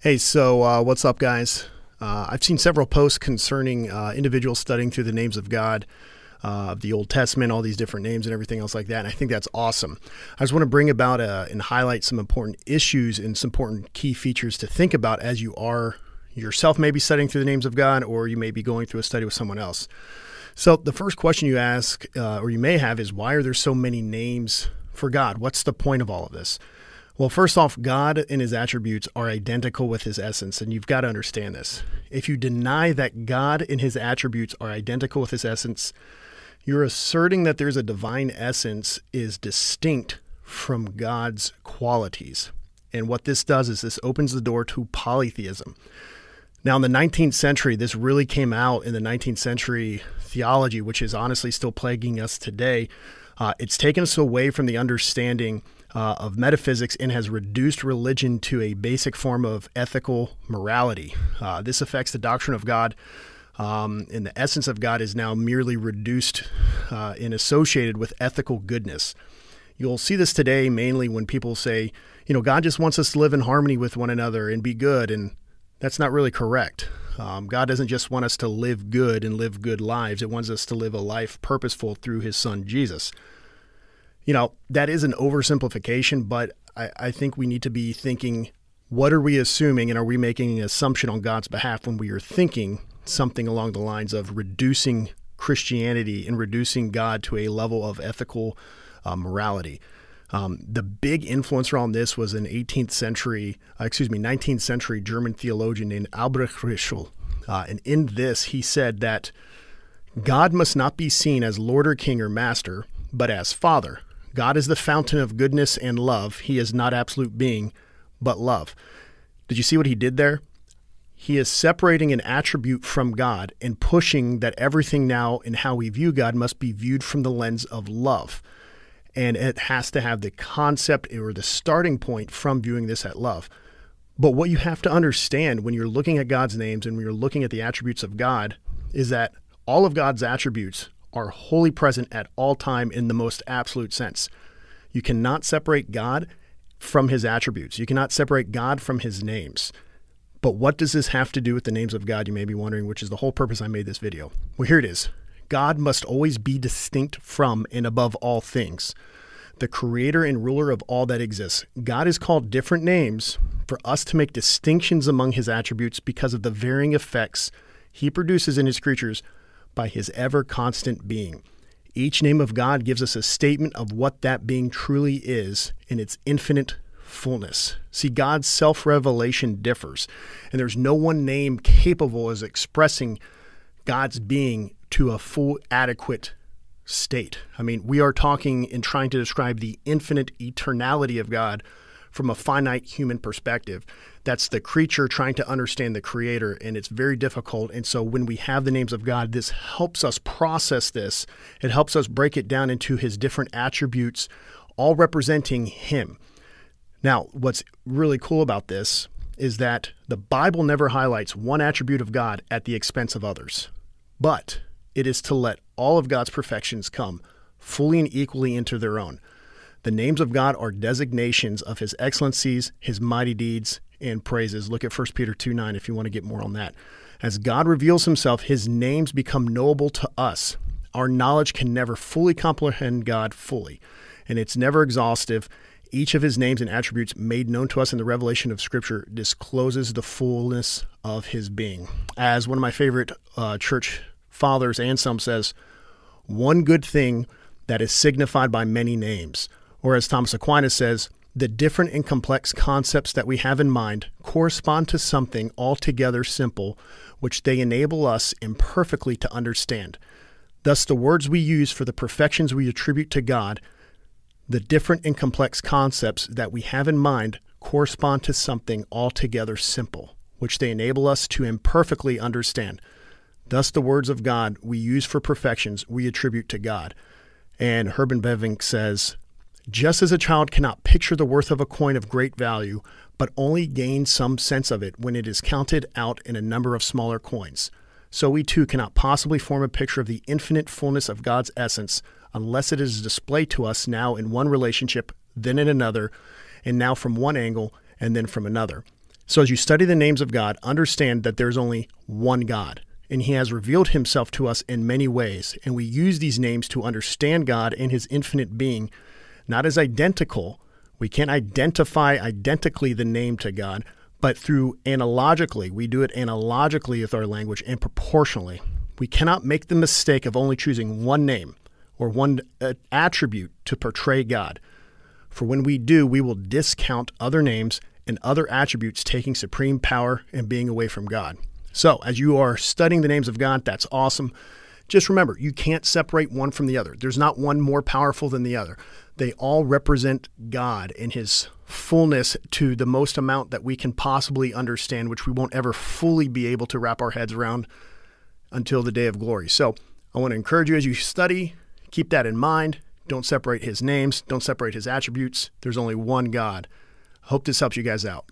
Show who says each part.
Speaker 1: Hey, so uh, what's up, guys? Uh, I've seen several posts concerning uh, individuals studying through the names of God, uh, of the Old Testament, all these different names and everything else like that. And I think that's awesome. I just want to bring about uh, and highlight some important issues and some important key features to think about as you are yourself maybe studying through the names of God, or you may be going through a study with someone else. So the first question you ask, uh, or you may have, is why are there so many names for God? What's the point of all of this? Well, first off, God and his attributes are identical with his essence, and you've got to understand this. If you deny that God and his attributes are identical with his essence, you're asserting that there's a divine essence is distinct from God's qualities. And what this does is this opens the door to polytheism. Now, in the 19th century, this really came out in the 19th century theology, which is honestly still plaguing us today. Uh, it's taken us away from the understanding uh, of metaphysics and has reduced religion to a basic form of ethical morality. Uh, this affects the doctrine of God. Um, and the essence of God is now merely reduced uh, and associated with ethical goodness. You'll see this today mainly when people say, you know, God just wants us to live in harmony with one another and be good. And that's not really correct. Um, God doesn't just want us to live good and live good lives, it wants us to live a life purposeful through his son, Jesus you know, that is an oversimplification, but I, I think we need to be thinking what are we assuming and are we making an assumption on God's behalf when we are thinking something along the lines of reducing Christianity and reducing God to a level of ethical uh, morality? Um, the big influencer on this was an 18th century, uh, excuse me, 19th century German theologian named Albrecht Ritschl. Uh, and in this, he said that God must not be seen as Lord or King or Master, but as Father. God is the fountain of goodness and love. He is not absolute being, but love. Did you see what he did there? He is separating an attribute from God and pushing that everything now in how we view God must be viewed from the lens of love. And it has to have the concept or the starting point from viewing this at love. But what you have to understand when you're looking at God's names and when you're looking at the attributes of God is that all of God's attributes are wholly present at all time in the most absolute sense. You cannot separate God from his attributes. You cannot separate God from his names. But what does this have to do with the names of God, you may be wondering, which is the whole purpose I made this video. Well, here it is God must always be distinct from and above all things, the creator and ruler of all that exists. God is called different names for us to make distinctions among his attributes because of the varying effects he produces in his creatures by his ever constant being. Each name of God gives us a statement of what that being truly is in its infinite fullness. See, God's self revelation differs, and there's no one name capable of expressing God's being to a full, adequate state. I mean, we are talking in trying to describe the infinite eternality of God from a finite human perspective. That's the creature trying to understand the creator, and it's very difficult. And so, when we have the names of God, this helps us process this. It helps us break it down into his different attributes, all representing him. Now, what's really cool about this is that the Bible never highlights one attribute of God at the expense of others, but it is to let all of God's perfections come fully and equally into their own. The names of God are designations of his excellencies, his mighty deeds, and praises. Look at 1 Peter 2 9 if you want to get more on that. As God reveals himself, his names become knowable to us. Our knowledge can never fully comprehend God fully, and it's never exhaustive. Each of his names and attributes made known to us in the revelation of Scripture discloses the fullness of his being. As one of my favorite uh, church fathers, Anselm, says, one good thing that is signified by many names or as Thomas Aquinas says, the different and complex concepts that we have in mind correspond to something altogether simple, which they enable us imperfectly to understand. Thus, the words we use for the perfections we attribute to God, the different and complex concepts that we have in mind correspond to something altogether simple, which they enable us to imperfectly understand. Thus, the words of God we use for perfections we attribute to God. And Herman Bavinck says, just as a child cannot picture the worth of a coin of great value, but only gain some sense of it when it is counted out in a number of smaller coins, so we too cannot possibly form a picture of the infinite fullness of God's essence unless it is displayed to us now in one relationship, then in another, and now from one angle and then from another. So, as you study the names of God, understand that there's only one God, and He has revealed Himself to us in many ways. And we use these names to understand God and His infinite being, not as identical. We can't identify identically the name to God, but through analogically. We do it analogically with our language and proportionally. We cannot make the mistake of only choosing one name or one uh, attribute to portray God. For when we do, we will discount other names and other attributes taking supreme power and being away from God. So, as you are studying the names of God, that's awesome. Just remember, you can't separate one from the other. There's not one more powerful than the other. They all represent God in His fullness to the most amount that we can possibly understand, which we won't ever fully be able to wrap our heads around until the day of glory. So, I want to encourage you as you study, keep that in mind. Don't separate His names, don't separate His attributes. There's only one God. Hope this helps you guys out.